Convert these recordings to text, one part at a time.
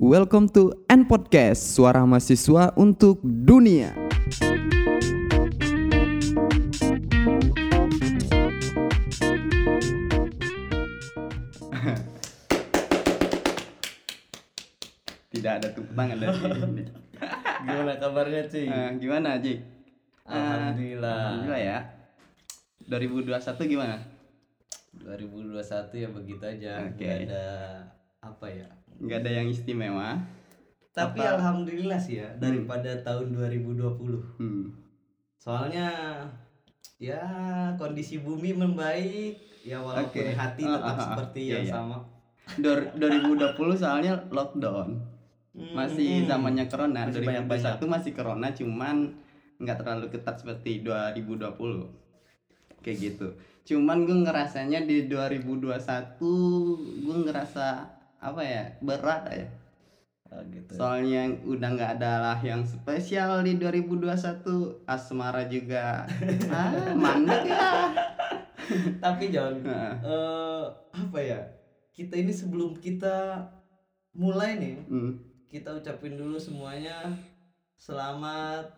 Welcome to N Podcast, suara mahasiswa untuk dunia. Tidak ada tepuk tangan dari ini. Gimana kabarnya cuy? Eh, gimana, Ji? Eh, Alhamdulillah. Alhamdulillah ya. 2021 gimana? 2021 ya begitu aja. Oke. Nggak ada apa ya? Nggak ada yang istimewa. Tapi Apa? alhamdulillah sih ya daripada tahun 2020. Hmm. Soalnya ya kondisi bumi membaik ya walaupun Oke. hati Ah, tetap ah, ah, seperti iya, yang iya. sama. Dor- 2020 soalnya lockdown. Masih Hmm. zamannya corona. Masih 2021 banyak-banyak. masih corona cuman nggak terlalu ketat seperti 2020. Kayak gitu. Cuman gue ngerasanya di 2021 gue ngerasa apa ya berat ya. Oh, gitu. Soalnya udah nggak ada lah yang spesial di 2021 asmara juga ah mandek ya. Tapi John, Nah, eh, apa ya? Kita ini sebelum kita mulai nih, hmm. kita ucapin dulu semuanya selamat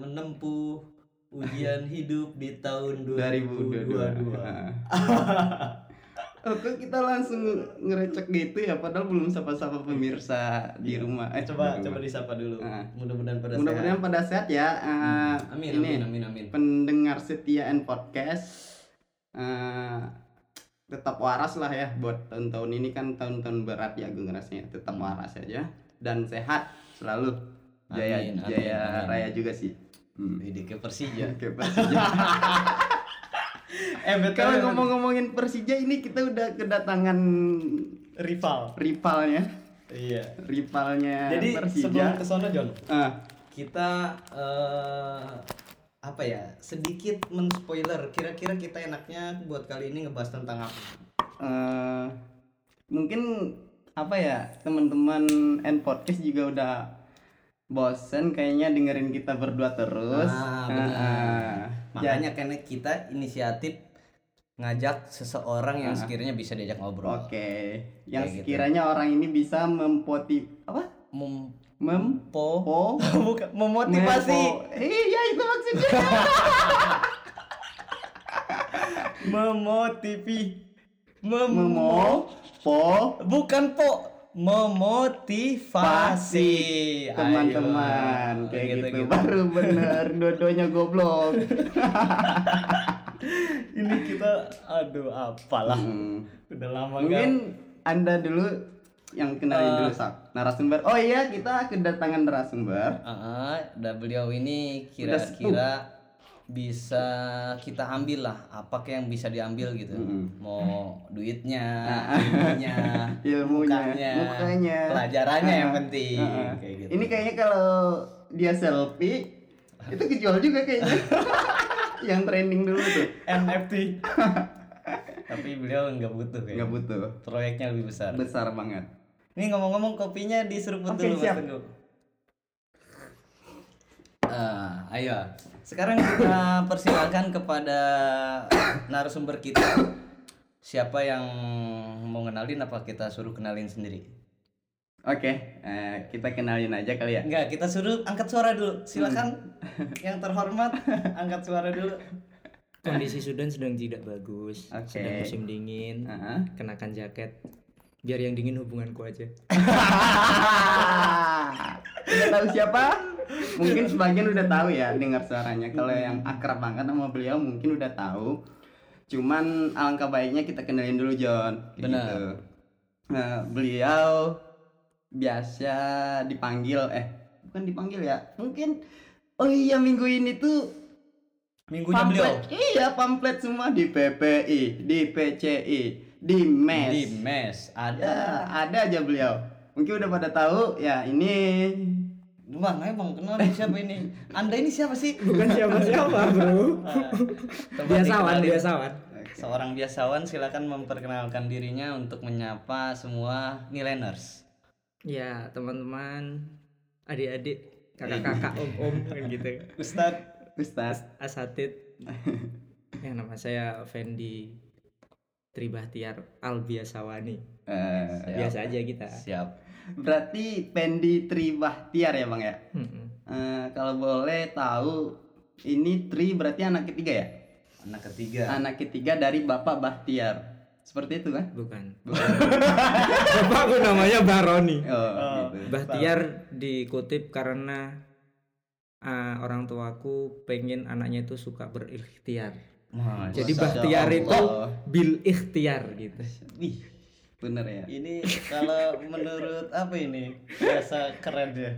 menempuh ujian hidup di tahun 2022. 2022. Oh, kok kita langsung ngerecek gitu ya padahal belum sapa-sapa pemirsa di rumah. Eh, coba di coba rumah. disapa dulu. Ah. Mudah-mudahan pada Mudah-mudahan pada sehat ya. Sehat. Amin, ini amin amin amin. pendengar setia N podcast eh, tetap waras lah ya buat tahun-tahun ini kan tahun-tahun berat ya gue ngerasanya tetap waras aja dan sehat selalu jaya Amin, amin, jaya amin. raya juga sih. Hmm. Ini ke Persija. eh. Kalau ngomong-ngomongin Persija ini kita udah kedatangan rival. rivalnya, Iya. rivalnya Jadi Persija. sebelum ke sono John, Ah, kita eh apa ya sedikit men-spoiler kira-kira kita enaknya buat kali ini ngebahas tentang apa eh, mungkin apa ya teman-teman N podcast juga udah bosen kayaknya dengerin kita berdua terus. Ah, benar. ah. Ya, makanya karena kita inisiatif ngajak seseorang yang sekiranya bisa diajak ngobrol. Oke, yang Kayak gitu. sekiranya orang ini bisa mempoti apa? Mem Mempo. Po bukan memotivasi. Mempo- Iya itu maksudnya. memotivi. Mem Memo po bukan po memotivasi teman-teman kayak gitu, gitu. baru bener dodonya goblok. ini kita aduh apalah Hmm. udah lama Mungkin Anda dulu yang kenalin Eh. dulu sak narasumber. Oh iya, kita kedatangan narasumber. Ah, dan beliau ini kira-kira bisa kita ambil lah apa yang bisa diambil gitu Mm-mm. mau duitnya ilmunya Ilmunya, mukanya, mukanya. pelajarannya yang Ah, penting ah, ah. kayak gitu Ini kayaknya kalau dia selfie itu kejual juga kayaknya. yang trending dulu tuh. NFT tapi beliau nggak butuh kayak Nggak butuh. proyeknya lebih besar Besar banget. ini ngomong-ngomong kopinya diseruput Oke, dulu siap. Mas Teguh Ah, ayo sekarang kita persilakan kepada narasumber kita siapa yang mau kenalin apa kita suruh kenalin sendiri Oke, eh, kita kenalin aja kali ya. enggak kita suruh angkat suara dulu silakan yang terhormat angkat suara dulu Kondisi Sudan sedang tidak bagus, Oke. sedang musim dingin. Ah. Kenakan jaket. Biar yang dingin hubunganku aja. tahu siapa? Mungkin sebagian udah tahu ya dengar suaranya. Kalau yang akrab banget sama beliau mungkin udah tahu. Cuman alangkah baiknya kita kenalin dulu John. Benar. gitu. Nah, beliau biasa dipanggil eh bukan dipanggil ya. Mungkin oh iya minggu ini tuh minggunya beliau Iya, pamflet semua di PPI, di PCI, di MES. di mes ada Ya, ada aja beliau. Mungkin udah pada tahu ya ini Bang, emang kenal siapa ini? Anda ini siapa sih? Bukan siapa-siapa, Bro. Ah, biasawan, biasawan. Seorang biasawan silakan memperkenalkan dirinya untuk menyapa semua millennials. Ya, teman-teman, adik-adik, kakak-kakak, om-om kan gitu. Ustadz Ustaz. Asatid. yang nama saya Fendi Tri Bahtiar Al Biasawani. Eh, Biasa aja kita. Siap. berarti Pendi Tri Bahtiar ya bang ya Mm-mm. Eh, kalau boleh tahu ini Tri berarti anak ketiga ya Anak ketiga. anak ketiga dari Bapak Bahtiar seperti itu kan Bukan. Bapakku namanya Baroni. oh, gitu Bahtiar dikutip karena ah, orang tuaku pengen anaknya itu suka berikhtiar. Masya Jadi Masya Bahtiar itu Allah. bil ikhtiar gitu. Wih, bener ya Ini kalau menurut apa ini bahasa keren ya?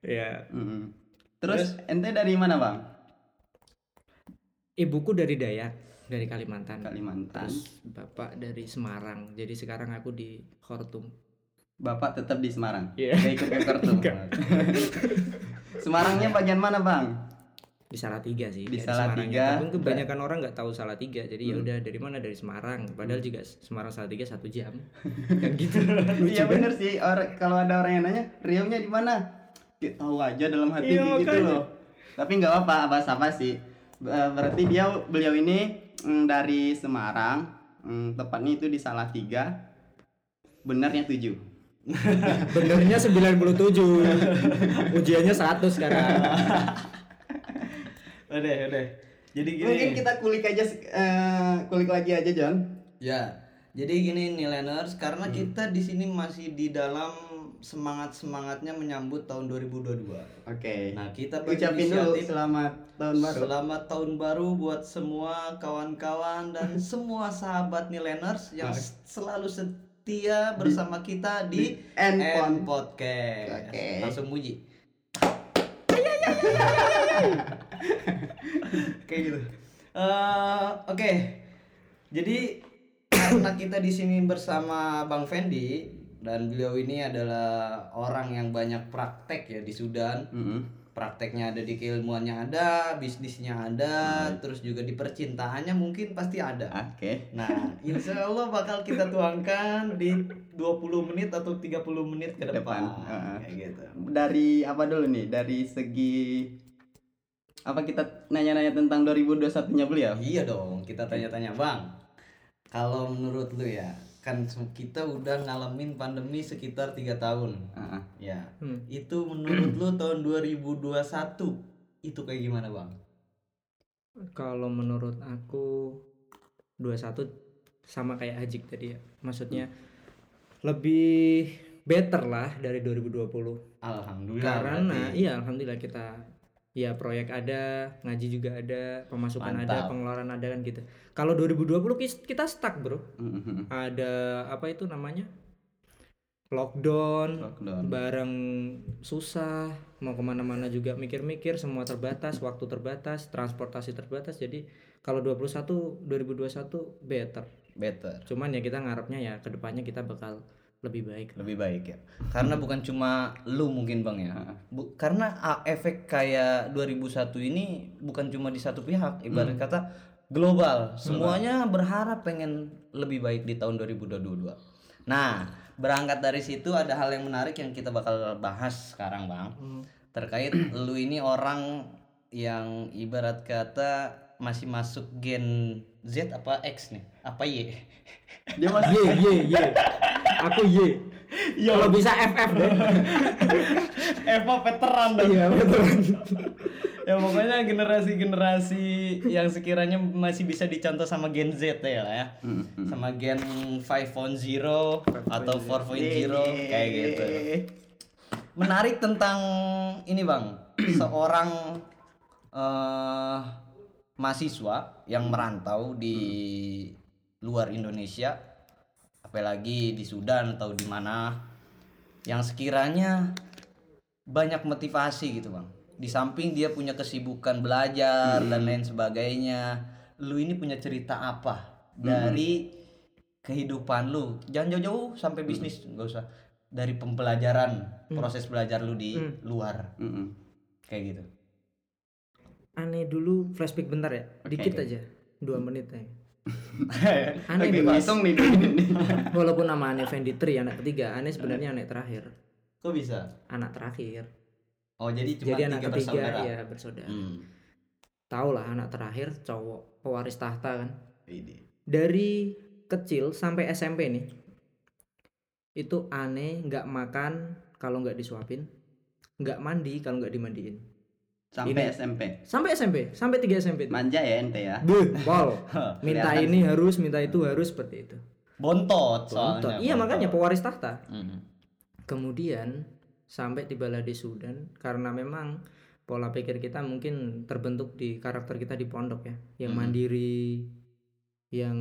Ya, Mm-mm. terus ente dari mana bang ibuku dari Dayak, dari Kalimantan. Kalimantan Terus bapak dari Semarang. Jadi sekarang aku di Khortum. Bapak tetap di Semarang Iya. Ikut ke Khartoum Semarangnya bagian mana bang Di Salatiga sih. Di Salatiga. Tapi kebanyakan orang nggak tahu Salatiga. Jadi ya Hmm. udah dari mana dari Semarang. Padahal juga Semarang Salatiga satu jam. kan gitu. Iya bener sih Or- kalau ada orang yang nanya Riau-nya di mana Kita tahu aja dalam hati Iya, gitu makanya. loh tapi nggak apa apa apa sih berarti dia beliau ini mm, dari Semarang mm, tepatnya itu di Salatiga benarnya 7 Benernya 97. Ujiannya 100 sekarang. Udah, udah. Jadi gini. mungkin kita kulik aja eh, kulik lagi aja John Ya, jadi gini nih Leners, karena kita di sini masih di dalam semangat semangatnya menyambut tahun 2022. oke Nah, kita ucapin dulu selamat tahun baru Selamat tahun baru buat semua kawan-kawan dan semua sahabat Nileners yang s- selalu setia bersama kita di, di N N Pod. Podcast. Oke. Langsung muji. Kayak gitu. Eh, Oke. Jadi karena kita di sini bersama Bang Fendi dan beliau ini adalah orang yang banyak praktek ya di Sudan Mm-mm. prakteknya ada di keilmuannya ada, bisnisnya ada, Hmm. terus juga di percintaannya mungkin pasti ada. oke Nah, insya Allah bakal kita tuangkan di 20 menit atau 30 menit ke depan. depan, heeh. Kayak gitu. dari apa dulu nih dari segi apa kita nanya-nanya tentang 2021 nya beliau Iya dong, kita tanya-tanya Bang. Kalau menurut lu ya, kan kita udah ngalamin pandemi sekitar tiga tahun. Ah, ah. Ya, Hmm. itu menurut lu tahun 2021 itu kayak gimana Bang? Kalau menurut aku 21 sama kayak Hajik tadi ya. Maksudnya lebih better lah dari 2020. Alhamdulillah. Karena berarti. iya alhamdulillah kita ya proyek ada, ngaji juga ada, pemasukan ada, Mantap. pengeluaran ada kan gitu. Kalau 2020 kis- kita stuck, Bro. Mm-mm. Ada apa itu namanya? Lockdown, lockdown barang susah mau ke mana-mana juga mikir-mikir semua terbatas waktu terbatas transportasi terbatas jadi kalau 21 2021 better better. cuman ya kita ngarepnya ya ke depannya kita bakal lebih baik lebih baik ya. Karena bukan cuma lu mungkin bang ya. Bu- karena ah, efek kayak 2001 ini bukan cuma di satu pihak ibarat kata global. Semuanya berharap pengen lebih baik di tahun 2022 nah berangkat dari situ ada hal yang menarik yang kita bakal bahas sekarang bang. Terkait lu ini orang yang ibarat kata masih masuk gen Z apa X nih? Apa Y? Dia masih ye ye ye aku ye kalau bisa FF deh. Eva veteran dong? Iya betul ya pokoknya generasi-generasi yang sekiranya masih bisa dicontoh sama Gen Z ya lah ya. Mm-mm. sama Gen 5.0 atau 4.0 kayak gitu. Menarik tentang ini bang. Seorang eh mahasiswa yang merantau di luar Indonesia apalagi di Sudan atau di mana yang sekiranya banyak motivasi gitu bang. Di samping dia punya kesibukan belajar dan lain sebagainya lu ini punya cerita apa dari kehidupan lu? Jangan jauh-jauh sampai bisnis nggak usah. Dari pembelajaran proses belajar lu di luar. Mm-mm. kayak gitu aneh dulu flashback bentar ya. Oke, dikit oke. aja dua menit aja. Lagi aneh bebas ngitung nih walaupun nama aneh Fendi Tri anak ketiga. Aneh sebenarnya anak terakhir. Kok bisa? Anak terakhir. Oh jadi cuma jadi tiga anak ketiga bersaudara. ya bersaudara. Hmm. tau lah anak terakhir cowok pewaris tahta kan. Ini. Dari kecil sampai SMP nih itu aneh nggak makan kalau nggak disuapin nggak mandi kalau nggak dimandiin Sampai Ini- SMP. sampai SMP sampai 3 SMP Manja ya ente ya. Buh, pol. minta ini harus minta itu harus seperti itu Bontot Bontot. soalnya. iya bontot. makanya pewaris tahta Mm. kemudian sampai tibalah di Sudan karena memang pola pikir kita mungkin terbentuk di karakter kita di pondok ya yang Hmm. mandiri yang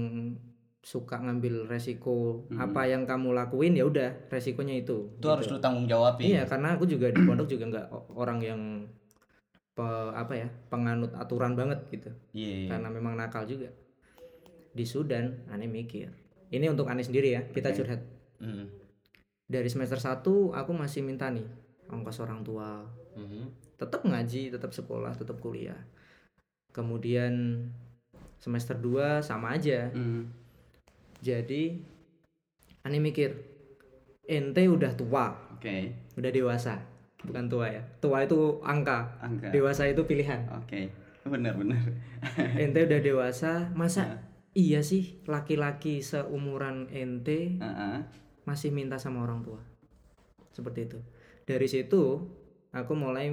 suka ngambil resiko Hmm. apa yang kamu lakuin ya udah resikonya itu Itu harus lu tanggung jawabin. iya karena aku juga di pondok juga nggak orang yang pe- apa ya penganut aturan banget gitu Iya. iya. karena memang nakal juga di Sudan aneh mikir ini untuk aneh sendiri ya kita Oke. curhat Mm. dari semester 1 aku masih minta nih ongkos orang tua Mhm. tetap ngaji tetap sekolah tetap kuliah kemudian semester 2 sama aja Hmm. jadi aneh mikir ente udah tua Oke. udah dewasa bukan tua ya. Tua itu angka. Angka. dewasa itu pilihan. Oke. Benar benar. ente udah dewasa masa iya sih laki-laki seumuran ente Heeh. masih minta sama orang tua? Seperti itu. Dari situ aku mulai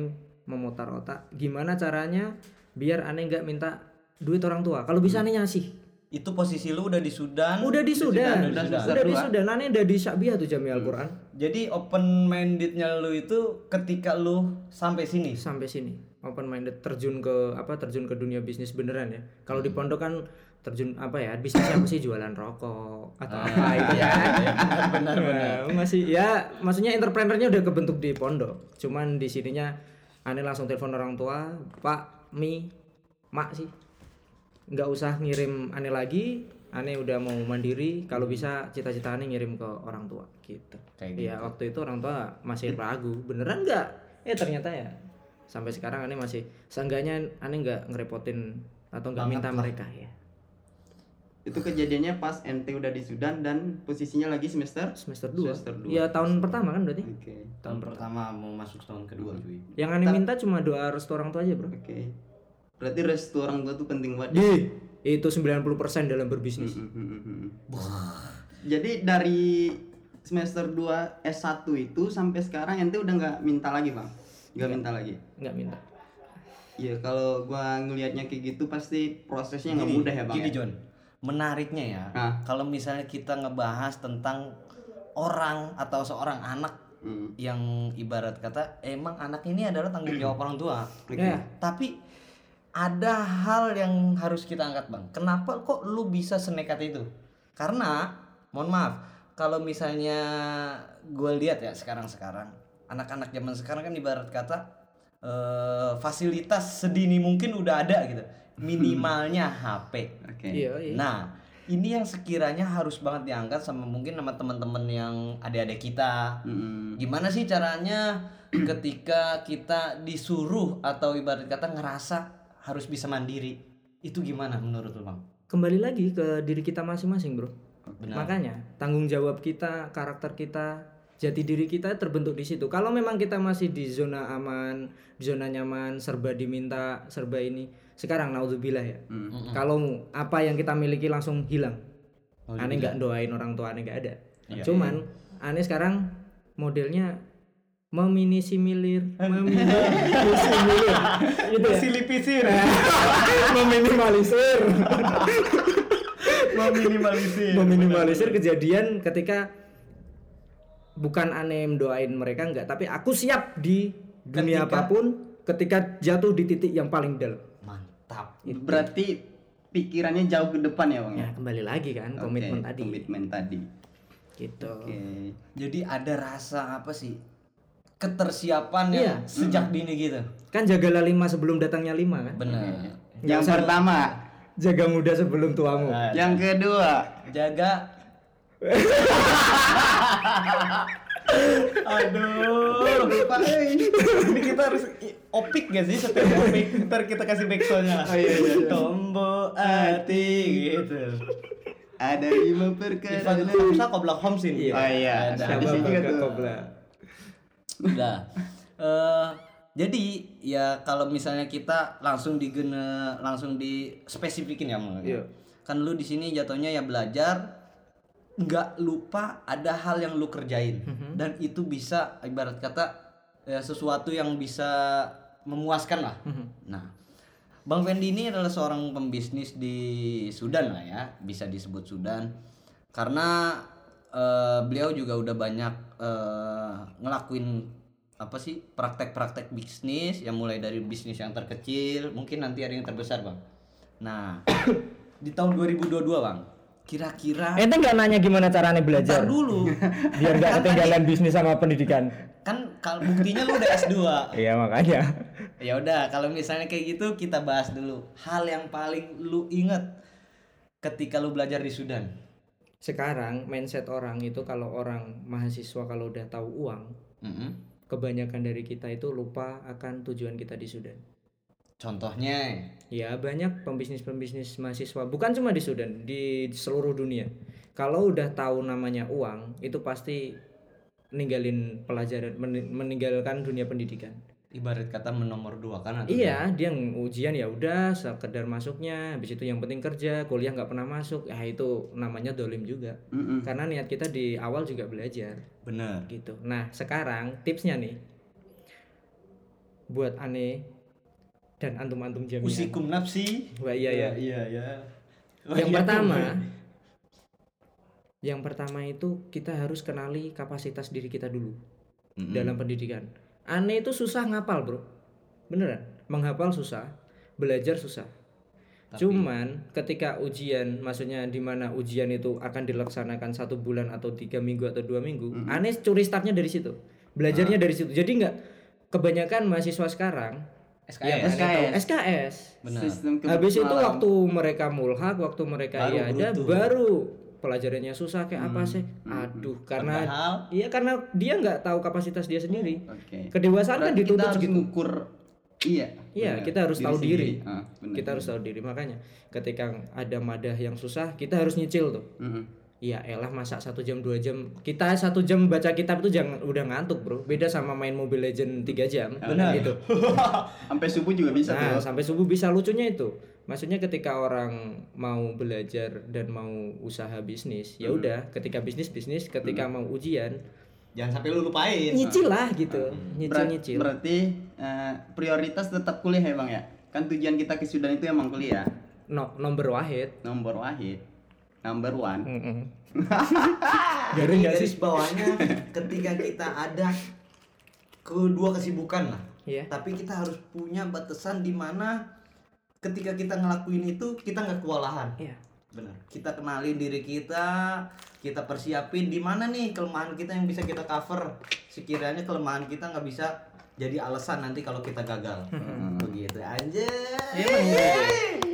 memutar otak. Gimana caranya biar aneh nggak minta duit orang tua? Kalau bisa aneh ngasih Itu posisi lu udah di Sudan. udah di Sudan. Udah di. Sudan. Aneh udah di Syakbiah tuh jami Al-Quran. Jadi open mindednya lu itu ketika lu sampai sini. sampai sini. Open minded terjun ke apa terjun ke dunia bisnis beneran ya. Kalau di pondok kan terjun apa ya bisnis apa sih? Jualan rokok atau apa itu iya, benar benar. Nah, masih ya maksudnya entrepreneurnya udah kebentuk di pondok. Cuman di sininya aneh langsung telepon orang tua pak mi mak sih nggak usah ngirim aneh lagi aneh udah mau mandiri kalau bisa cita-cita aneh ngirim ke orang tua gitu Kayak ya waktu itu orang tua masih ragu beneran nggak eh ternyata ya sampai sekarang aneh masih seenggaknya aneh nggak ngerepotin atau nggak minta lah. mereka ya Itu kejadiannya pas ente udah di Sudan dan posisinya lagi semester semester 2 Semester dua. ya tahun pertama kan berarti Oke. Tahun pertama mau masuk tahun kedua cuy. yang aneh minta cuma doa restu orang tua aja bro Oke. Berarti restu orang tua tuh penting banget. Di itu 90% dalam berbisnis. Hmm, hmm. Jadi dari semester 2 S1 itu sampai sekarang ente udah nggak minta lagi, Bang. Nggak minta lagi. Nggak minta. Iya, kalau gua ngelihatnya kayak gitu pasti prosesnya nggak mudah ya, Bang. Gini ya? John, menariknya ya. Ah. Kalau misalnya kita ngebahas tentang orang atau seorang anak Hmm. yang ibarat kata emang anak ini adalah tanggung jawab orang tua. Oke. Ya. Tapi ada hal yang harus kita angkat bang. Kenapa kok lu bisa senekat itu? Karena, mohon maaf, kalau misalnya gue lihat ya sekarang-sekarang, anak-anak zaman sekarang kan ibarat kata eh, fasilitas sedini mungkin udah ada gitu. Minimalnya HP. Oke. Iya, iya. Nah, ini yang sekiranya harus banget diangkat sama mungkin sama teman-teman yang adik-adik kita, Hmm. gimana sih caranya ketika kita disuruh atau ibarat kata ngerasa harus bisa mandiri itu gimana menurut lu bang? Kembali lagi ke diri kita masing-masing, Bro. Benar. Makanya tanggung jawab kita, karakter kita, jati diri kita terbentuk di situ. Kalau memang kita masih di zona aman, di zona nyaman, serba diminta, serba ini. Sekarang naudzubillah ya. Hmm. Kalau apa yang kita miliki langsung hilang. Oh, aneh nggak doain orang tua aneh nggak ada. Iya. Cuman aneh sekarang modelnya meminisimilir, meminisimilir, gitu ya. Silipisir, meminimalisir, meminimalisir. meminimalisir kejadian ketika bukan aneh mendoain mereka enggak, tapi aku siap di dunia Ketika- apa pun ketika jatuh di titik yang paling dalam. Mantap. Berarti pikirannya jauh ke depan ya, Bang ya? Ya kembali lagi kan Oke, komitmen tadi, Komitmen tadi. gitu. Oke. Jadi ada rasa apa sih? Ketersiapan Iya. yang sejak dini gitu. Kan jagalah lima sebelum datangnya lima kan. Benar. Yang pertama, Jaga muda sebelum tuamu. Nah, yang kedua, jaga Aduh, lupa Ini kita harus i- opik gak sih setiap opik? Ntar kita kasih backsoundnya Oh, iya, iya, iya. Tombo hati gitu ada lima perkara. Hamsa Kobla Homsin Iya. Oh iya, Ada. ada di Udah Eh, jadi ya kalau misalnya kita langsung digene langsung di spesifikin ya Mang. Iya. Kan lu di sini jatuhnya ya belajar nggak lupa ada hal yang lu kerjain dan itu bisa ibarat kata ya, sesuatu yang bisa memuaskan lah. Nah, Bang Fendi ini adalah seorang pembisnis di Sudan lah ya, bisa disebut Sudan karena eh, beliau juga udah banyak eh, ngelakuin apa sih praktek-praktek bisnis yang mulai dari bisnis yang terkecil mungkin nanti ada yang terbesar bang. Nah di tahun 2022 bang, kira-kira Ente nggak nanya gimana caranya belajar Bentar dulu biar nggak ketinggalan bisnis sama pendidikan. kan kalau buktinya lu udah S2 Iya makanya. ya udah kalau misalnya kayak gitu kita bahas dulu hal yang paling lu inget ketika lu belajar di Sudan Sekarang mindset orang itu kalau orang mahasiswa kalau udah tahu uang, Mm-mm. kebanyakan dari kita itu lupa akan tujuan kita di Sudan. contohnya Ya banyak pembisnis-pembisnis mahasiswa bukan cuma di Sudan, di seluruh dunia. Kalau udah tahu namanya uang, itu pasti ninggalin pelajaran, men- meninggalkan dunia pendidikan. Ibarat kata menomor dua kan atau Iya, dia ujian ya udah sekedar masuknya, habis itu yang penting kerja, kuliah nggak pernah masuk, ya itu namanya dolim juga. Mm-mm. Karena niat kita di awal juga belajar, bener gitu. Nah sekarang tipsnya nih, buat aneh dan antum-antum jaminan. usikum nafsi Wah iya ya. iya iya yang pertama, yang pertama itu kita harus kenali kapasitas diri kita dulu Mm-mm. dalam pendidikan. Aneh itu susah ngapal bro, beneran. Menghafal susah, belajar susah. Cuman ketika ujian, maksudnya di mana ujian itu akan dilaksanakan satu bulan atau tiga minggu atau dua minggu, aneh curi startnya dari situ, belajarnya dari situ. Jadi nggak kebanyakan mahasiswa sekarang SKS ya, SKS. SKS. benar Habis itu malam. waktu mereka mulhak, waktu mereka Baru ya ada baru pelajarannya susah kayak apa sih? Aduh, karena Padahal iya karena dia nggak tahu kapasitas dia sendiri. Oke. Kedewasaan kan Berarti kita dituntut harus segitu. ngukur iya. Iya, kita harus tahu sendiri. diri. Ah, benar. Kita harus tahu diri makanya ketika ada madah yang susah, kita harus nyicil tuh. Mm-mm. Iya, elah masa satu jam dua jam. Kita satu jam baca kitab itu jangan udah ngantuk bro. Beda sama main Mobile Legend 3 jam. Benar. Gitu. Sampai subuh juga bisa Nah, tuh. sampai subuh bisa lucunya itu. Maksudnya ketika orang mau belajar dan mau usaha bisnis, ya udah, ketika bisnis bisnis, ketika mau ujian, jangan sampai lu lupain nyicil lah gitu. Nyicil Berat- nyicil. Berarti eh, prioritas tetap kuliah ya bang ya. Kan tujuan kita ke Sudan itu emang kuliah. No, nomor wahid. Nomor wahid. Number one. Garing Jadi nggak garis bawahnya ketika kita ada kedua kesibukan lah Iya. tapi kita harus punya batasan di mana ketika kita ngelakuin itu kita nggak kewalahan Iya. benar kita kenalin diri kita kita persiapin di mana nih kelemahan kita yang bisa kita cover sekiranya kelemahan kita nggak bisa jadi alasan nanti kalau kita gagal begitu aja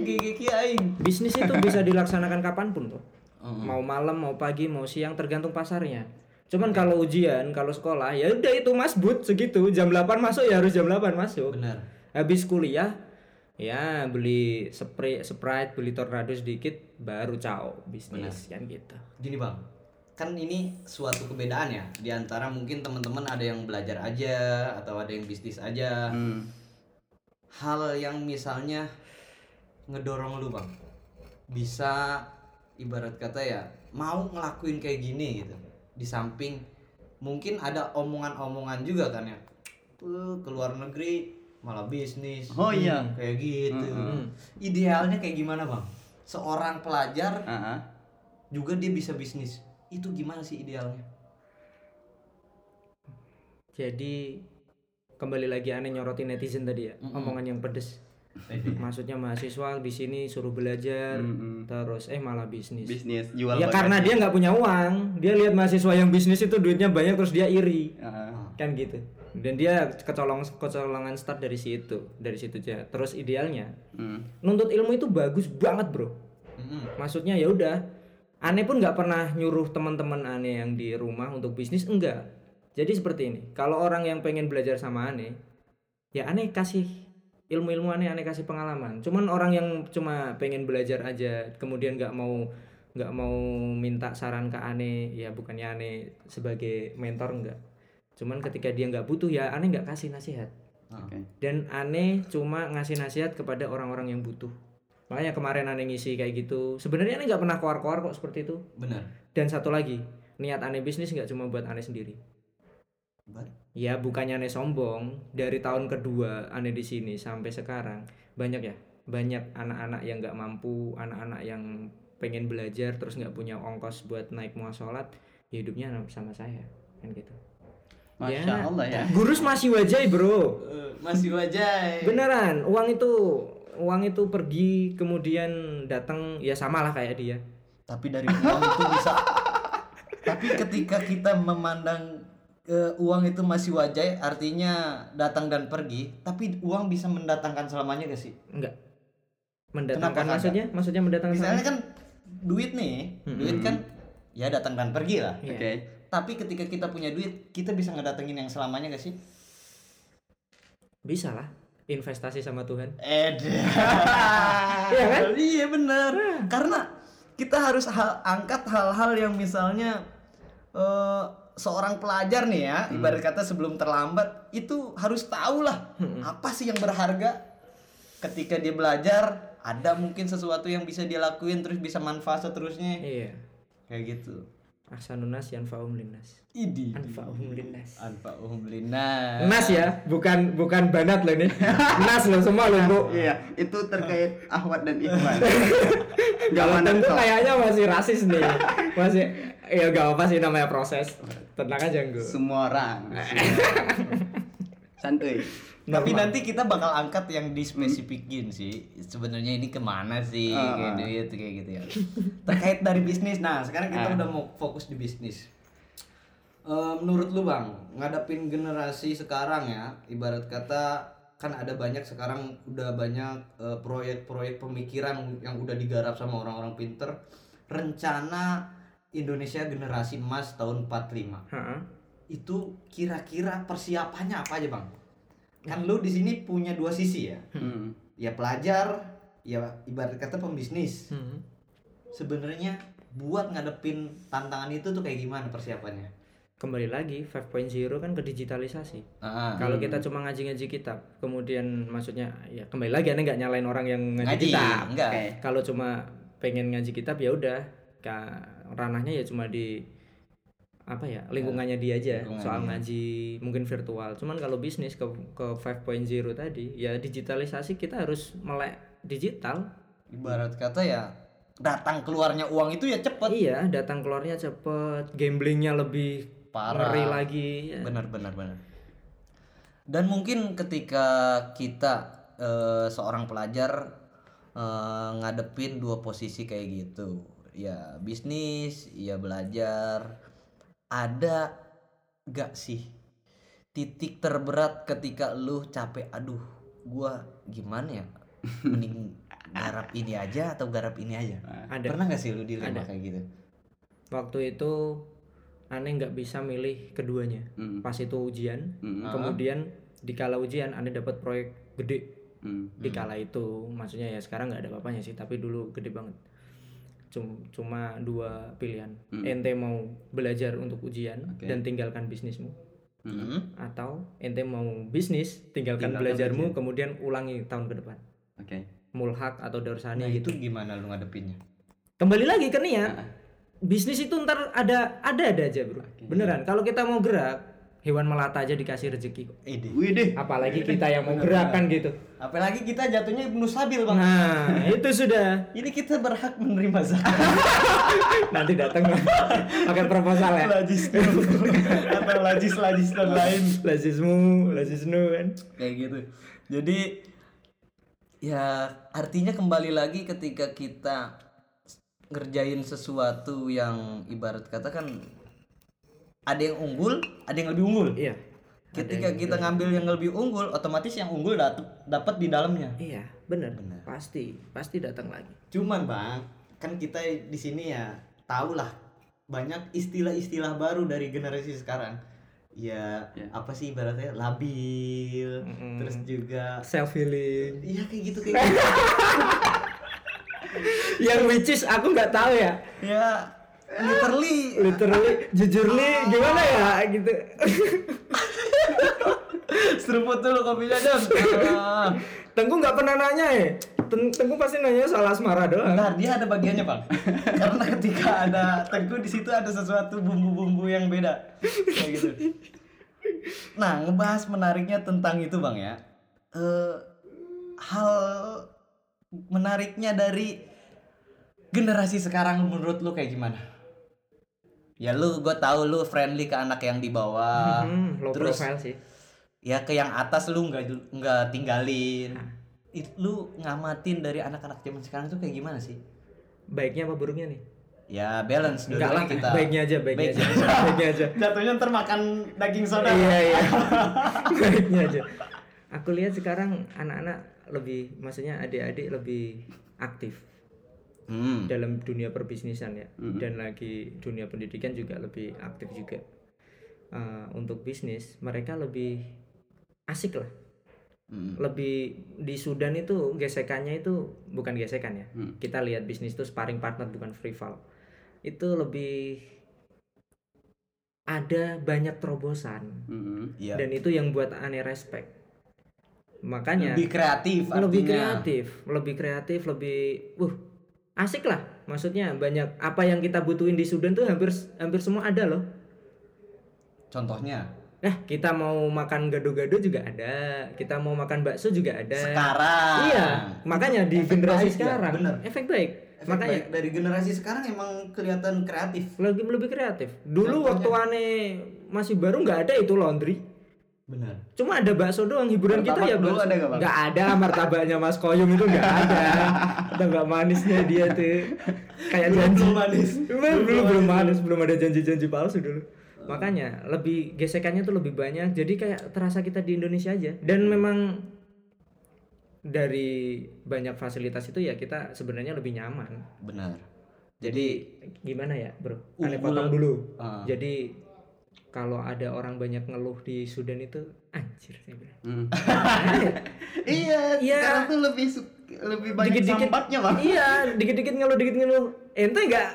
gigi kiai Bisnis itu bisa dilaksanakan kapan pun tuh. Mm-mm. Mau malam, mau pagi, mau siang, tergantung pasarnya. Cuman kalau ujian, kalau sekolah, ya udah itu mas but segitu. Jam 8 masuk ya harus jam 8 masuk. benar Habis kuliah, ya beli spray, sprite, beli tornado sedikit, baru cao bisnis kan gitu. gini bang. Kan ini suatu kebedaan ya di antara mungkin teman-teman ada yang belajar aja atau ada yang bisnis aja. Hmm. hal yang misalnya ngedorong lu bang. Bisa ibarat kata ya mau ngelakuin kayak gini gitu. Di samping mungkin ada omongan-omongan juga kan ya. Tuh ke luar negeri malah bisnis Oh iya. kayak gitu Mm-mm. idealnya kayak gimana bang seorang pelajar Ah, ah. juga dia bisa bisnis itu gimana sih idealnya Jadi kembali lagi aneh nyorotin netizen tadi ya, omongan yang pedes. Maksudnya mahasiswa di sini suruh belajar, Mm-mm. terus eh malah bisnis. Bisnis jual ya karena dia nggak punya uang, dia lihat mahasiswa yang bisnis itu duitnya banyak terus dia iri, Ah, kan gitu. Dan dia kecolong kecolongan start dari situ, dari situ aja. Terus idealnya hmm. nuntut ilmu itu bagus banget bro. Mm-mm. Maksudnya ya udah, aneh pun nggak pernah nyuruh teman-teman aneh yang di rumah untuk bisnis enggak. Jadi seperti ini, kalau orang yang pengen belajar sama aneh, ya aneh kasih ilmu-ilmu aneh, aneh kasih pengalaman. Cuman orang yang cuma pengen belajar aja, kemudian nggak mau nggak mau minta saran ke aneh, ya bukannya aneh sebagai mentor enggak. Cuman ketika dia nggak butuh ya aneh nggak kasih nasihat. Oke. dan aneh cuma ngasih nasihat kepada orang-orang yang butuh. Makanya kemarin aneh ngisi kayak gitu. Sebenarnya aneh nggak pernah koar-koar kok seperti itu. Benar. Dan satu lagi niat aneh bisnis nggak cuma buat aneh sendiri. Ya bukannya aneh sombong. Dari tahun kedua aneh di sini sampai sekarang banyak ya. Banyak anak-anak yang nggak mampu anak-anak yang pengen belajar terus nggak punya ongkos buat naik muasolat ya hidupnya sama saya kan gitu Masya Ya. Allah ya. gurus masih wajah bro. Masih wajah beneran uang itu uang itu pergi kemudian datang ya sama lah kayak dia. Tapi dari uang itu bisa. Tapi ketika kita memandang eh, uang itu masih wajah artinya datang dan pergi tapi uang bisa mendatangkan selamanya gak sih? Enggak mendatangkan Kenapa maksudnya? Maksudnya mendatangkan misalnya kan duit nih. Duit kan ya datang dan pergi lah. Iya. Oke. Tapi ketika kita punya duit kita bisa ngedatengin yang selamanya gak sih bisa lah investasi sama Tuhan Ede. Iya kan? Iya bener. Karena kita harus hal- angkat hal-hal yang misalnya eh, seorang pelajar nih ya, ibarat kata sebelum terlambat itu harus tahu lah apa sih yang berharga ketika dia belajar. Ada mungkin sesuatu yang bisa dia lakuin terus bisa manfaat seterusnya iya kayak gitu. Ahsanunas yanfa'um linnas Idi. anfa'um linnas Anfa'uhum linnas. nas ya bukan bukan banat loh ini nas loh semua loh bu Iya, itu terkait ahwat dan ikhwan. kalau Jangan tentu sok. kayaknya masih rasis nih masih ya gak apa sih namanya proses tenang aja gue semua orang. Santuy. Tapi nanti kita bakal angkat yang dispesifikin sih. Sebenarnya ini ke mana sih Ah, kayak ah. duit kayak gitu ya. Terkait dari bisnis. Nah, sekarang kita Ah. udah mau fokus di bisnis. Eh, menurut lu bang, ngadapin generasi sekarang ya, ibarat kata kan ada banyak sekarang udah banyak eh, proyek-proyek pemikiran yang udah digarap sama orang-orang pinter. Rencana Indonesia generasi emas tahun 45 Ha-ha. itu kira-kira persiapannya apa aja bang? Kan lu di sini punya dua sisi ya, Hmm. ya pelajar, ya ibarat kata pembisnis. Hmm. Sebenarnya buat ngadepin tantangan itu tuh kayak gimana persiapannya? kembali lagi 5.0 kan ke digitalisasi Ah, kalau kita cuma ngaji-ngaji kitab kemudian maksudnya ya kembali lagi aneh nggak nyalain orang yang ngaji, ngaji, kitab enggak? Kalau cuma pengen ngaji kitab ya udah ranahnya ya cuma di apa ya lingkungannya dia aja lingkungan soal dia. ngaji mungkin virtual cuman kalau bisnis ke ke 5.0 tadi ya digitalisasi kita harus melek digital Ibarat kata ya datang keluarnya uang itu ya cepet. iya datang keluarnya cepet gamblingnya lebih Parah. ngeri lagi ya. Benar benar benar. Dan mungkin ketika kita eh, seorang pelajar eh, ngadepin dua posisi kayak gitu, ya bisnis, ya belajar, ada gak sih titik terberat ketika lu capek, aduh, gua gimana ya, mending garap ini aja atau garap ini aja? ada Pernah gak sih lu dilema Ada. kayak gitu? waktu itu aneh nggak bisa milih keduanya Hmm. pas itu ujian Hmm. kemudian di kala ujian aneh dapat proyek gede Hmm. di kala itu maksudnya ya sekarang nggak ada apa-apanya sih tapi dulu gede banget cuma dua pilihan Hmm. ente mau belajar untuk ujian Oke. dan tinggalkan bisnismu Hmm? atau ente mau bisnis tinggalkan, Tinggalkan belajarmu kemudian ulangi tahun ke depan Oke. mulhak atau darsani Nah gitu itu gimana lu ngadepinnya? kembali lagi ke niat Ah. bisnis itu ntar ada ada ada aja bro beneran kalau kita mau gerak hewan melata aja dikasih rezeki kok Ide. Wih deh. apalagi kita yang mau gerakan gitu Apalagi kita jatuhnya ibnu sabil bang. nah itu sudah Ini kita berhak menerima zakat. nanti datang pakai proposal ya lajis atau lajis lajis dan lain. lazismu lazisnu kan Kayak gitu. Jadi ya artinya kembali lagi ketika kita ngerjain sesuatu yang ibarat kata kan ada yang unggul, ada yang lebih unggul. iya Ketika kita ngambil yang lebih unggul, otomatis yang unggul dat- dapat di dalamnya. iya bener pasti pasti datang lagi Cuman bang, kan kita di sini ya tahu lah banyak istilah-istilah baru dari generasi sekarang. Ya, Ya. apa sih ibaratnya labil, Mm-mm. terus juga self healing iya kayak gitu kayak gitu. yang which is aku nggak tahu ya ya literally literally jujurly gimana ya gitu seruput dulu kopinya. Ah. Tengku nggak pernah nanya ya Ten- Tengku pasti nanya soal asmara doang. Bentar, dia ada bagiannya bang. Karena ketika ada Tengku di situ ada sesuatu bumbu-bumbu yang beda, kayak gitu. Nah, ngebahas menariknya tentang itu bang ya. Eh, hal menariknya dari generasi sekarang menurut lu kayak gimana? Ya lu, gue tahu lu friendly ke anak yang di bawah. Hmm, low terus profile sih. ya ke yang atas lu nggak nggak tinggalin. It, lu ngamatin dari anak-anak zaman sekarang tuh kayak gimana sih? Baiknya apa buruknya nih? Ya balance Enggak lah, kita. baiknya aja, baiknya Baiknya aja. baiknya aja. Jatuhnya ntar makan daging soda. iya, iya. baiknya aja. Aku lihat sekarang anak-anak lebih, maksudnya adik-adik lebih aktif Hmm. dalam dunia perbisnisan ya, dan lagi dunia pendidikan juga lebih aktif juga. Eh, untuk bisnis mereka lebih asik lah. Hmm. Lebih di Sudan itu gesekannya itu bukan gesekan ya. Hmm. Kita lihat bisnis itu sparring partner bukan rival. Itu lebih ada banyak terobosan Mm-mm. Iya. dan itu yang buat aneh respect makanya Lebih kreatif artinya. lebih kreatif lebih kreatif lebih uh asik lah maksudnya banyak apa yang kita butuhin di Sudan tuh hampir hampir semua ada loh Contohnya nah kita mau makan gado-gado juga ada kita mau makan bakso juga ada sekarang. iya makanya di Efek generasi baik ya, sekarang bener. efek baik Efek makanya baik dari generasi sekarang emang kelihatan kreatif. lebih lebih kreatif dulu Contohnya? waktu aneh masih baru nggak ada itu laundry Benar. Cuma ada bakso doang hiburan kita Martabak ya dulu bakso. ada nggak, Bang? Nggak ada martabaknya Mas Koyum itu nggak ada. Ada nggak manisnya dia tuh. Kayak janji. belum manis. Belum belum, belum manis, belum ada janji-janji palsu dulu. Makanya lebih gesekannya tuh lebih banyak. Jadi kayak terasa kita di Indonesia aja. Dan memang dari banyak fasilitas itu ya kita sebenarnya lebih nyaman. Benar. Jadi gimana ya, Bro? Aneh Unggul. potong dulu. Ah. Jadi kalau ada orang banyak ngeluh di Sudan itu anjir saya bilang. Hmm. Iya, Iya. sekarang tuh lebih lebih banyak Dikit-dikit- sampatnya bang. Iya, dikit-dikit ngeluh, dikit ngeluh. Ente enggak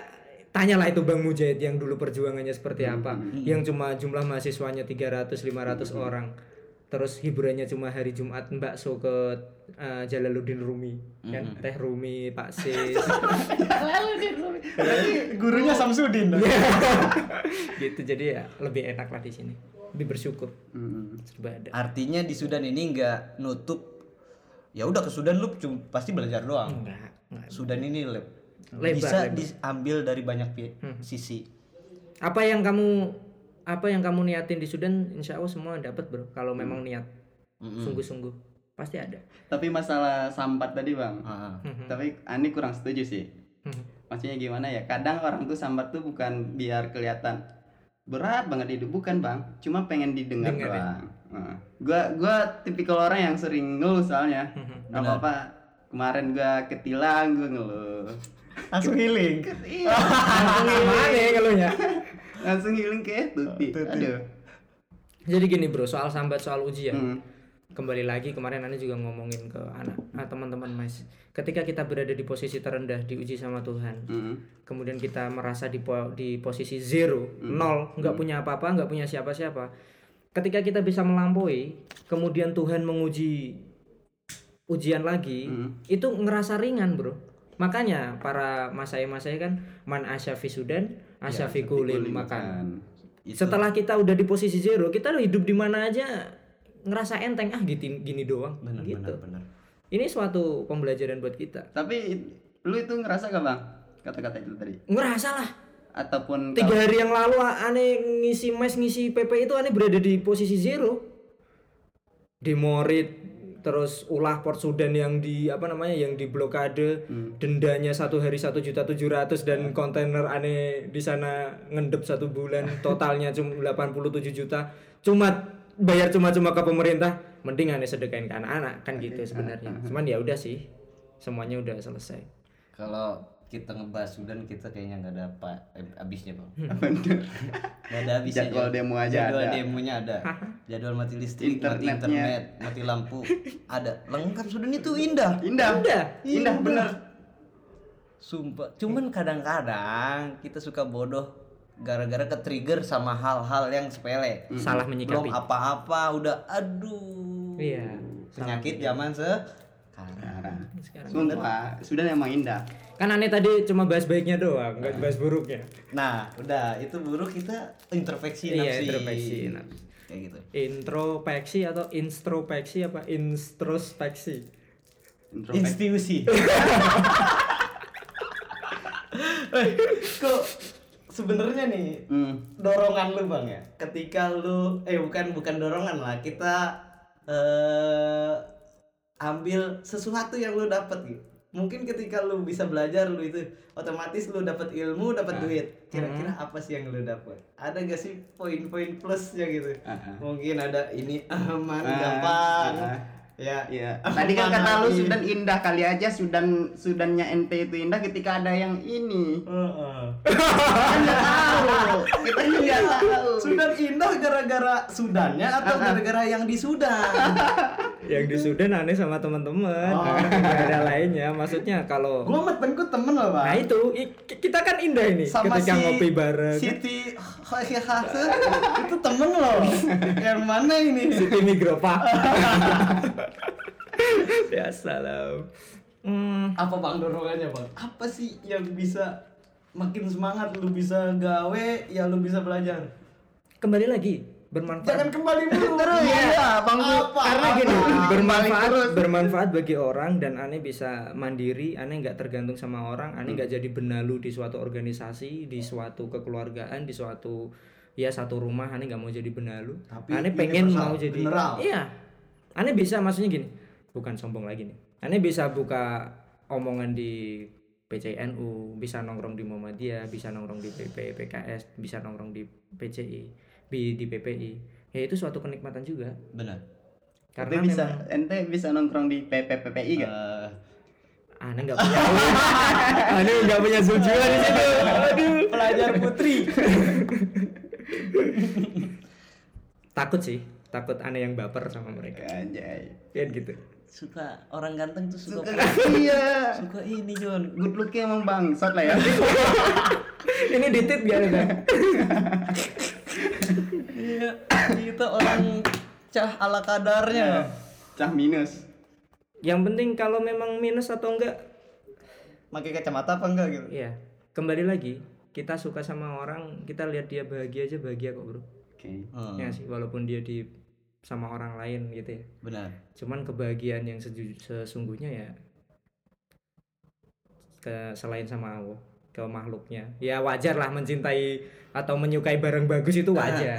tanyalah itu Bang Mujahid yang dulu perjuangannya seperti apa, yang cuma jumlah mahasiswanya 300 500 orang. Terus hiburannya cuma hari Jumat bakso ke eh, Jalaluddin Rumi, kan Teh Rumi, Pak Sis. Gurunya Samsudin. gitu jadi ya lebih enak lah di sini. Lebih bersyukur. Hmm. Serba ada. Artinya di Sudan ini nggak nutup. Ya udah ke Sudan lu cuma pasti belajar doang. Enggak, enggak. Sudan ini le- Lebar, bisa lebar. diambil dari banyak pi- sisi. Apa yang kamu apa yang kamu niatin di Sudan insya Allah semua dapat bro kalau memang niat sungguh-sungguh pasti ada Tapi masalah sambat tadi bang, Ah, tapi Ani kurang setuju sih. Maksudnya gimana ya? Kadang orang tuh sambat tuh bukan biar kelihatan berat banget hidup, bukan bang. Cuma pengen didengar Dengar ya? doang. Nah, gua gua tipikal orang yang sering ngeluh soalnya. Gak apa-apa. Kemarin gua ketilang, gua ngeluh. langsung healing. Iya. mana ya kalau ya Langsung healing ke tuti. Aduh. jadi gini bro soal sambat soal ujian Hmm. kembali lagi kemarin Anda juga ngomongin ke anak ah, teman-teman mas ketika kita berada di posisi terendah diuji sama Tuhan Hmm. kemudian kita merasa di po- di posisi zero nol nggak punya apa-apa nggak punya siapa-siapa ketika kita bisa melampaui kemudian Tuhan menguji ujian lagi itu ngerasa ringan bro makanya para masai-masai kan man asyafi sudan asyafi kulil makan. setelah kita udah di posisi zero kita hidup di mana aja ngerasa enteng ah gitu gini doang. Benar, gitu. benar, benar. ini suatu pembelajaran buat kita. Tapi lu itu ngerasa gak bang? Kata-kata itu tadi? ngerasa lah. Ataupun tiga hari yang lalu aneh ngisi mes ngisi PP itu aneh berada di posisi zero. Di Morit terus ulah Port Sudan yang di apa namanya yang di blokade dendanya satu hari satu juta tujuh ratus dan kontainer aneh di sana ngendep satu bulan totalnya cuma 87 juta. Cuma bayar cuma-cuma ke pemerintah mending aneh sedekain ke anak-anak kan gitu sebenarnya. Cuman ya udah sih semuanya udah selesai. Kalau kita ngebahas Sudan kita kayaknya nggak ada apa eh, habisnya bang. Bener. Nggak ada habisnya. Jadwal demo aja Jadwal ada. demonya ada. Jadwal mati listrik, mati internet, mati lampu, ada. Lengkap Sudan itu indah. Indah. Indah. Indah bener. Sumpah. Cuman kadang-kadang kita suka bodoh gara-gara ke trigger sama hal-hal yang sepele. salah Belum menyikapi apa-apa udah aduh. iya Penyakit zaman sekarang Sekarang. Sudah emang indah. Kan aneh tadi cuma bahas baiknya doang, nggak bahas buruknya. nah udah itu buruk kita introspeksi Iya, nafsi. introspeksi nafsi. kayak gitu Introspeksi atau introspeksi apa? Introspeksi. Introspek- institusi Eh, kok sebenarnya nih Hmm. dorongan lu bang ya ketika lu eh bukan bukan dorongan lah kita eh ambil sesuatu yang lu dapat gitu mungkin ketika lu bisa belajar lu itu otomatis lu dapat ilmu dapat duit kira-kira apa sih yang lu dapat ada gak sih poin-poin plusnya gitu Ah, ah. mungkin ada ini aman Ah, gampang ah. ya Iya. Tadi kan kata lu. Sudan indah kali aja Sudan Sudannya ente itu indah ketika ada yang ini. Heeh. Kan nggak tahu. Kita juga nggak tahu. Sudan indah gara-gara Sudannya atau gara-gara yang di Sudan? Yang di Sudan aneh sama teman-teman. Oh. Ada lainnya. Maksudnya kalau Gua sama temenku temen loh, Nah Bang. itu i- kita kan indah ini Sama ketika si ngopi bareng. Siti Hahaha itu temen loh. yang mana ini? Siti Migropa. Biasa lah. Hmm, Apa Bang dorongannya, Bang? Apa sih yang bisa makin semangat lu bisa gawe, ya lu bisa belajar? kembali lagi bermanfaat. Jangan kembali dulu. Terus ya, Bang Bu. Apa? Karena gini, Apa? bermanfaat terus. bermanfaat bagi orang dan aneh bisa mandiri, aneh nggak tergantung sama orang, aneh nggak jadi benalu di suatu organisasi, di suatu kekeluargaan, di suatu ya satu rumah, aneh nggak mau jadi benalu. Tapi aneh pengen mau jadi general. Iya. Aneh bisa maksudnya gini, bukan sombong lagi nih. Aneh bisa buka omongan di PCNU, bisa nongkrong di Muhammadiyah, bisa nongkrong di PP, PKS, bisa nongkrong di PCI, di, di PPI. Ya itu suatu kenikmatan juga. Benar. Ente Karena bisa memang ente bisa nongkrong di PPPPI gak? Eh, aneh nggak punya aneh nggak punya tujuan di situ. Aduh. pelajar putri. Takut sih, takut aneh yang baper sama mereka. Anjay. Kan gitu. Suka orang ganteng tuh suka Suka iya. suka ini Jon. Good looking emang bangsat lah ya. Ini ditit nih bang? Iya, kita orang cah ala kadarnya. Cah minus. Yang penting kalau memang minus atau enggak, Pakai kacamata apa enggak gitu? ya kembali lagi kita suka sama orang, kita lihat dia bahagia aja bahagia kok bro. Oke. Hmm, Ya sih, walaupun dia di sama orang lain gitu ya. benar. Cuman kebahagiaan yang sesungguhnya ya ke selain sama Allah, ke makhluknya. Ya wajar lah mencintai atau menyukai barang bagus itu wajar.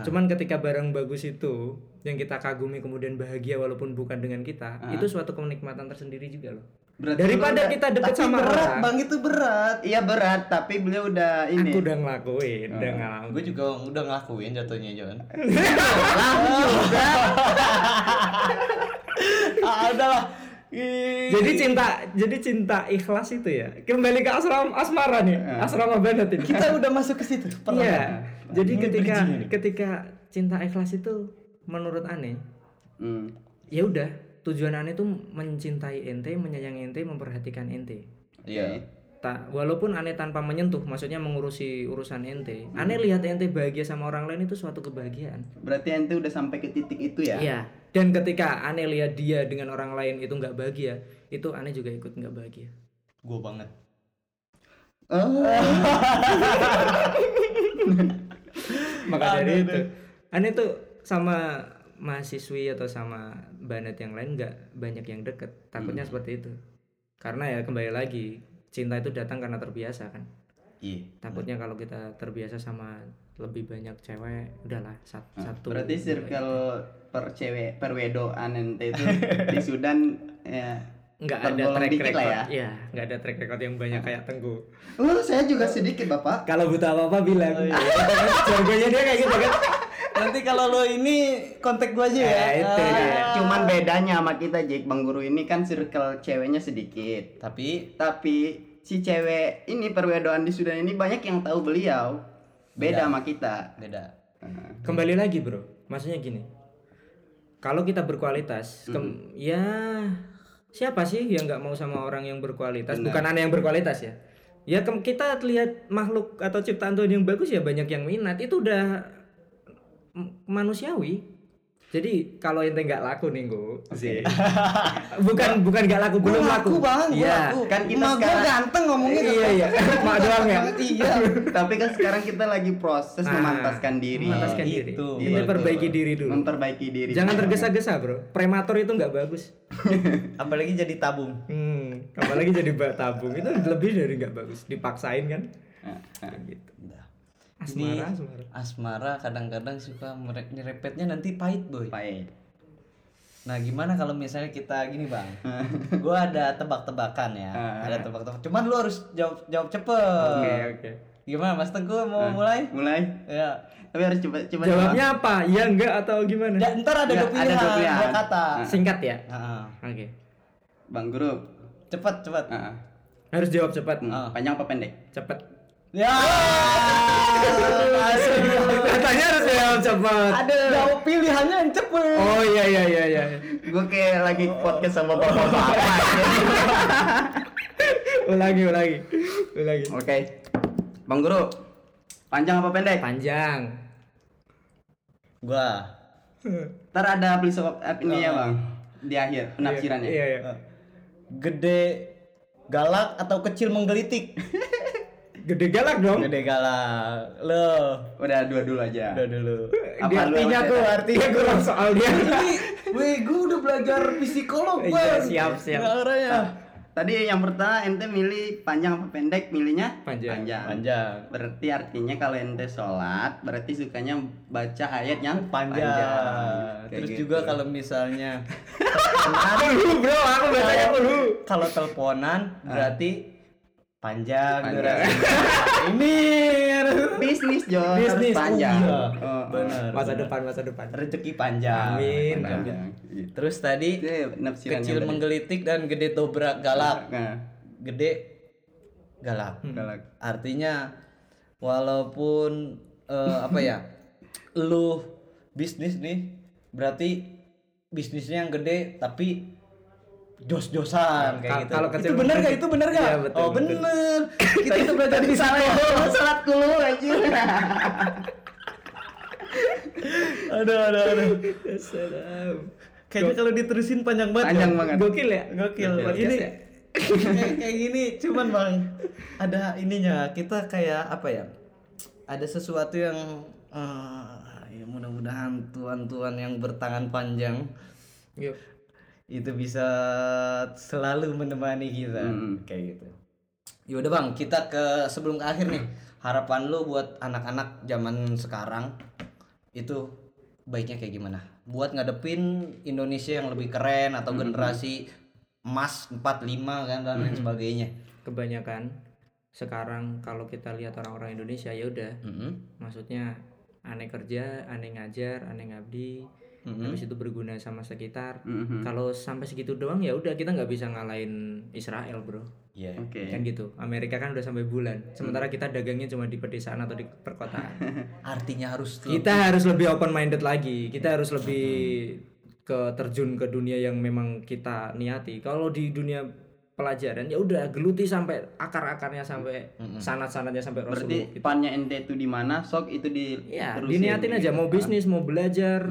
Cuman ketika barang bagus itu yang kita kagumi kemudian bahagia walaupun bukan dengan kita, Ah. itu suatu kenikmatan tersendiri juga loh. Berarti Daripada udah- kita deket Tapi sama berat, orang, Bang itu berat. Iya berat, tapi beliau udah ini. aku udah ngelakuin, udah Ah. ngalamin. Gue juga udah ngelakuin jatuhnya Jon. ah, udahlah. Jadi cinta, jadi cinta ikhlas itu ya. Kembali ke asram asmara nih, asrama banget ini. kita udah masuk ke situ. Iya. perlahan. Jadi Ini ketika bridging ketika cinta ikhlas itu menurut aneh, Hmm. ya udah tujuan aneh tuh mencintai ente, menyayangi ente, memperhatikan ente. Iya. Tak, walaupun aneh tanpa menyentuh, maksudnya mengurusi urusan ente. Aneh lihat ente bahagia sama orang lain itu suatu kebahagiaan. Berarti ente udah sampai ke titik itu ya? Iya. Dan ketika aneh lihat dia dengan orang lain itu nggak bahagia, itu aneh juga ikut nggak bahagia. Gue banget. Oh. Maka dari itu, aneh tuh sama mahasiswi atau sama banet yang lain nggak banyak yang deket. Takutnya seperti itu. Karena ya kembali lagi, cinta itu datang karena terbiasa kan. Iya. Takutnya kalau kita terbiasa sama lebih banyak cewek, udahlah sat- satu. Berarti circle per cewek perwedoan ente itu di Sudan ya nggak ada track record lah ya. ya nggak ada track record yang banyak kayak tenggu Oh, saya juga sedikit, Bapak. kalau butuh apa apa bilang jargonnya dia kayak gitu kan Nanti kalau lo ini kontak gue aja ya. Ya, itu Ah. dia. Cuman bedanya sama kita, Jack Bang Guru ini kan circle ceweknya sedikit. Tapi Tapi si cewek ini perwedoan di Sudan ini banyak yang tahu beliau. Beda Iya. sama kita. beda. kembali lagi bro maksudnya gini kalau kita berkualitas kem- ya siapa sih yang nggak mau sama orang yang berkualitas bukan aneh yang berkualitas ya ya kita lihat makhluk atau ciptaan Tuhan yang bagus ya banyak yang minat itu udah manusiawi Jadi kalau ente nggak laku nih Gu, sih. bukan bukan nggak laku, belum Gua laku. bang, gua Iya. laku. Kan kita gua sekarang- ganteng ngomongnya Iya iya. Mak doang ya. Iya. Tapi kan sekarang kita lagi proses Nah, memantaskan diri. Memantaskan diri. itu. Gitu. perbaiki diri dulu. Memperbaiki diri. Jangan tergesa-gesa bro. Prematur itu nggak bagus. Apalagi jadi tabung. Hmm, apalagi jadi bak tabung itu lebih dari nggak bagus. Dipaksain kan? Nah, nah. Gitu. Asmara, asmara. asmara kadang-kadang suka nyerepetnya nanti pahit boy. Pahit. Nah gimana kalau misalnya kita gini bang, gua ada tebak-tebakan ya, Ah. ada tebak-tebakan. Cuman lu harus jawab jawab cepet. Oke oke. Gimana Mas Teguh mau mulai? Mulai. Ya. Tapi harus coba coba. Jawabnya apa? Iya enggak atau gimana? Ya, ntar ada Ya, dua ada pilihan, dua pilihan. dua kata. Singkat ya. Heeh. Oke. Bang Guru. Cepet cepet. Heeh. Harus jawab cepat. Hmm, Ah. Panjang apa pendek? Cepat. Ya. Katanya harus jawab cepat. Ada. Jawab pilihannya yang cepet. Oh iya iya iya iya. Gue kayak lagi podcast sama bapak-bapak. ulangi ulangi. Ulangi. Oke. Bang Guru. Panjang apa pendek? Panjang. Gua. Ntar ada episode app ini ya bang. Di akhir penafsirannya. Iya iya. Gede galak atau kecil menggelitik? Gede galak dong. Gede galak. Lo. Udah dua dulu aja. Udah dulu. Apa Di artinya tuh artinya kurang soal dia. Ini, weh, gue udah belajar psikolog, Iya, bang. siap, siap. Caranya. Tadi yang pertama ente milih panjang apa pendek? Milihnya Panjang. Panjang. Berarti artinya kalau ente sholat berarti sukanya baca ayat yang Panjang. Kayak Terus gitu. juga kalau misalnya teleponan, Dulu bro, aku bacanya dulu. kalau teleponan berarti panjang, Panjang. Ini bisnis John Bisnis, harus panjang. oh iya. Oh, Benar. Masa benar. depan masa depan. Rezeki panjang. Amin. Panjang. Gitu. Terus tadi nafsirannya kecil menggelitik dan gede dobrak galak. Nah, Gede galak. galak. Artinya walaupun eh, apa ya? lu bisnis nih berarti bisnisnya yang gede tapi jos-josan kayak gitu. kalau kecil itu bener gak? Itu bener gak? Betul, oh betul. bener. Kita itu belajar di sana ya. Sholat dulu aja. aduh, aduh, aduh. Kayaknya kalau diterusin panjang banget. Panjang Bang. banget. Gokil ya? Gokil. Podcast Ini ya? kayak, kayak gini cuman bang ada ininya kita kayak apa ya ada sesuatu yang eh, ya mudah-mudahan tuan-tuan yang bertangan panjang Yuk. Itu bisa selalu menemani kita. Hmm. kayak gitu. Yaudah bang. Kita ke sebelum ke akhir nih. Harapan lu buat anak-anak zaman sekarang itu baiknya kayak gimana? Buat ngadepin Indonesia yang lebih keren atau generasi emas 45 kan dan lain sebagainya. Kebanyakan sekarang kalau kita lihat orang-orang Indonesia ya udah. Mhm. maksudnya aneh kerja, aneh ngajar, aneh ngabdi, Mhm. habis itu berguna sama sekitar. Mhm. Kalau sampai segitu doang ya udah kita nggak bisa ngalahin Israel, Bro. Iya. Oke. Kan gitu. Amerika kan udah sampai bulan. Sementara kita dagangnya cuma di pedesaan atau di perkotaan. artinya harus kita harus lebih open minded lagi. Kita harus lebih ke terjun ke dunia yang memang kita niati. Kalau di dunia pelajaran ya udah geluti sampai akar-akarnya sampai sanat-sanatnya sampai Rasulullah. Berarti pannya ente itu di mana? Sok itu di Ya, diniatin aja mau bisnis, mau belajar,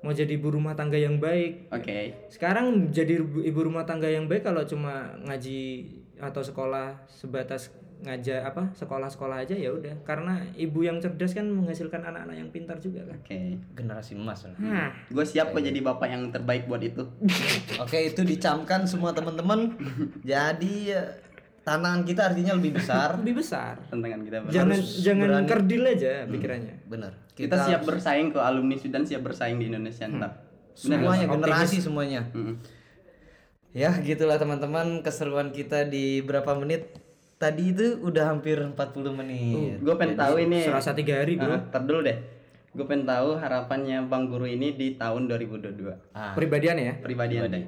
mau jadi ibu rumah tangga yang baik. Oke. Sekarang jadi ibu rumah tangga yang baik kalau cuma ngaji atau sekolah sebatas ngajar apa sekolah-sekolah aja ya udah karena ibu yang cerdas kan menghasilkan anak-anak yang pintar juga kan. Oke. generasi emas lah. Nah, Gue siap kok jadi bapak yang terbaik buat itu. Oke, itu dicamkan semua teman-teman. Jadi eh, tantangan kita artinya lebih besar. lebih besar. Tantangan kita. Bang. Jangan Harus jangan berani. kerdil aja pikirannya. Benar. Kita, siap bersaing ke alumni Sudan siap bersaing di Indonesia ntar. Bener semuanya Optimis. generasi semuanya. Mm-mm. Ya, gitulah teman-teman keseruan kita di berapa menit. Tadi itu udah hampir 40 menit. Gue pengen tahu ini. Serasa tiga hari bro. Ah, ntar dulu deh. Gue pengen tahu harapannya Bang Guru ini di tahun 2022. Ah, Pribadian ya. Pribadi anda.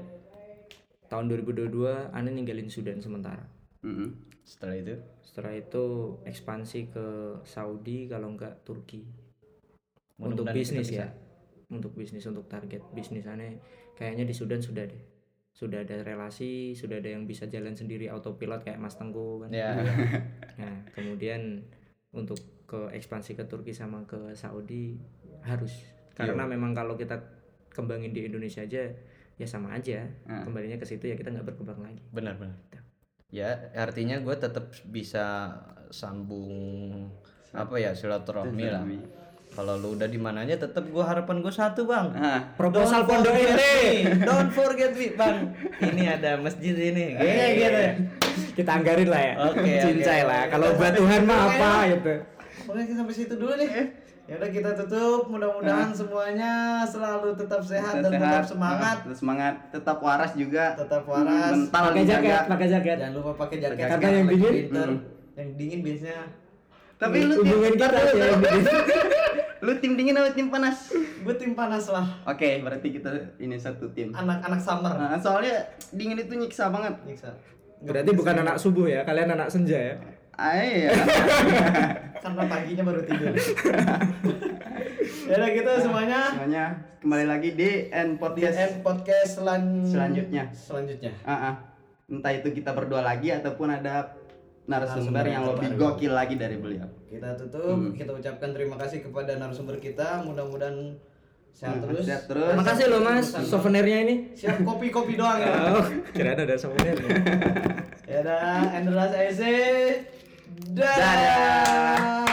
Tahun 2022 aneh ninggalin Sudan sementara. Mm-mm. setelah itu Setelah itu ekspansi ke Saudi kalau enggak Turki. Untuk bisnis ya. Untuk bisnis untuk target bisnis aneh kayaknya di Sudan sudah deh. Sudah ada relasi, sudah ada yang bisa jalan sendiri autopilot kayak Mas Tengku kan. ya Nah, kemudian untuk ke ekspansi ke Turki sama ke Saudi harus karena memang kalau kita kembangin di Indonesia aja ya sama aja Ah. kembalinya ke situ ya kita nggak berkembang lagi benar benar ya artinya gue tetap bisa sambung apa ya silaturahmi lah. Kalau lu udah di mananya tetap gue harapan gue satu bang. Ah, proposal Don't pondok forget ini don't forget me bang. Ini ada masjid ini. Kayak gitu ya kita anggarin lah ya. Oke. cincai lah. Kalau buat Tuhan mah apa gitu. Oke kita sampai situ dulu nih. Ya udah kita tutup. Mudah-mudahan semuanya selalu tetap sehat dan tetap semangat. tetap semangat tetap waras juga Tetap waras. mental pakai jaket pakai jaket Jangan lupa pakai jaket Karena yang dingin, winter. Yang dingin biasanya tapi lu tim, kita ya lu tim dingin atau tim panas gue tim panas lah. oke berarti kita ini satu tim Anak-anak summer. Nah, soalnya dingin itu nyiksa banget Nyiksa. berarti bukan anak subuh ya kalian anak senja ya ah, iya Karena paginya baru tidur. ya udah gitu semuanya. semuanya kembali lagi di end podcast Podcast podcast selan- Selanjutnya. Ah, Selanjutnya. ah. entah itu kita berdua lagi ataupun ada narasumber Narasumber yang lebih baru. gokil lagi dari beliau Kita tutup. Kita ucapkan terima kasih kepada narasumber kita. Mudah-mudahan sehat Hmm, terus. sehat terus. makasih loh mas souvenirnya ini Siap kopi-kopi doang ya. oh kirain ada souvenirnya Ya udah, Endras EC. Dadah. Dadah.